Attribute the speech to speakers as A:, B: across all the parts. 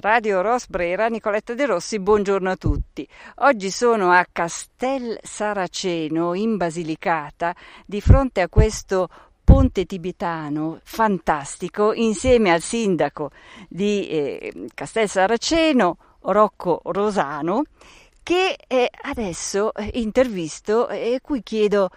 A: Radio Rosbrera, Nicoletta De Rossi, buongiorno a tutti. Oggi sono a Castel Saraceno in Basilicata di fronte a questo ponte tibetano fantastico insieme al sindaco di eh, Castel Saraceno, Rocco Rosano, che eh, adesso intervisto e cui chiedo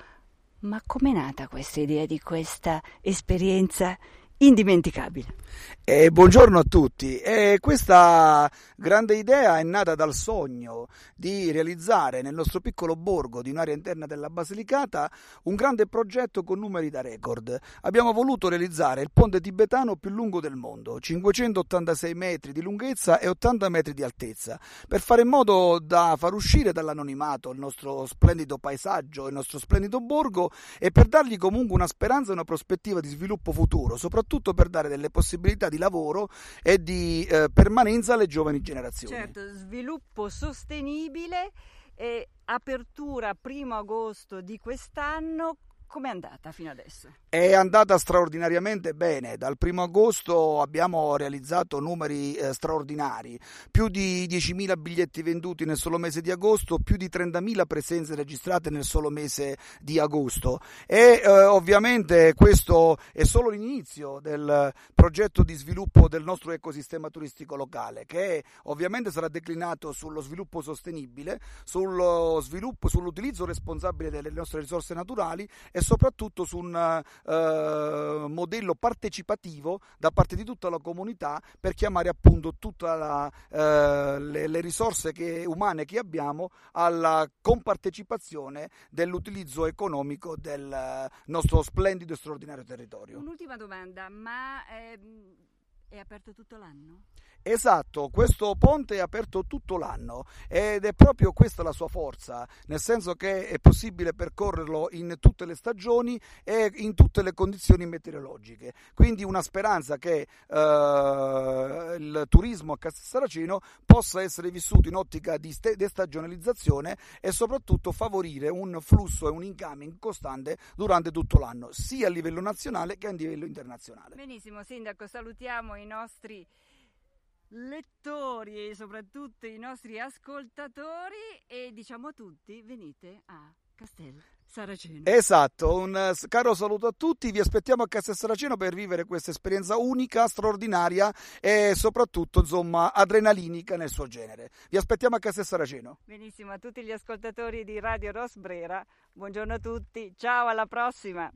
A: ma com'è nata questa idea di questa esperienza indimenticabile?
B: Eh, buongiorno a tutti. Eh, questa grande idea è nata dal sogno di realizzare nel nostro piccolo borgo di un'area interna della Basilicata un grande progetto con numeri da record. Abbiamo voluto realizzare il ponte tibetano più lungo del mondo, 586 metri di lunghezza e 80 metri di altezza, per fare in modo da far uscire dall'anonimato il nostro splendido paesaggio, il nostro splendido borgo e per dargli comunque una speranza e una prospettiva di sviluppo futuro, soprattutto per dare delle possibilità di lavoro e di eh, permanenza alle giovani generazioni.
A: Certo, sviluppo sostenibile e apertura primo agosto di quest'anno Com'è andata fino adesso?
B: È andata straordinariamente bene. Dal primo agosto abbiamo realizzato numeri eh, straordinari, più di 10.000 biglietti venduti nel solo mese di agosto, più di 30.000 presenze registrate nel solo mese di agosto. E eh, ovviamente questo è solo l'inizio del progetto di sviluppo del nostro ecosistema turistico locale, che ovviamente sarà declinato sullo sviluppo sostenibile, sullo sviluppo, sull'utilizzo responsabile delle nostre risorse naturali e soprattutto su un uh, modello partecipativo da parte di tutta la comunità per chiamare appunto tutte uh, le, le, risorse che, umane che abbiamo alla compartecipazione dell'utilizzo economico del nostro splendido e straordinario territorio.
A: Un'ultima domanda, ma ehm, è aperto tutto l'anno?
B: Esatto, questo ponte è aperto tutto l'anno ed è proprio questa la sua forza, nel senso che è possibile percorrerlo in tutte le stagioni e in tutte le condizioni meteorologiche. Quindi una speranza che eh, il turismo a Castel Saraceno possa essere vissuto in ottica di destagionalizzazione e soprattutto favorire un flusso e un incoming costante durante tutto l'anno, sia a livello nazionale che a livello internazionale.
A: Benissimo, Sindaco, salutiamo i nostri lettori e soprattutto i nostri ascoltatori e diciamo a tutti venite a Castel Saraceno.
B: Esatto, un caro saluto a tutti, vi aspettiamo a Castel Saraceno per vivere questa esperienza unica, straordinaria e soprattutto insomma adrenalinica nel suo genere. Vi aspettiamo a Castel Saraceno.
A: Benissimo, a tutti gli ascoltatori di Radio Rosbrera, buongiorno a tutti, ciao alla prossima.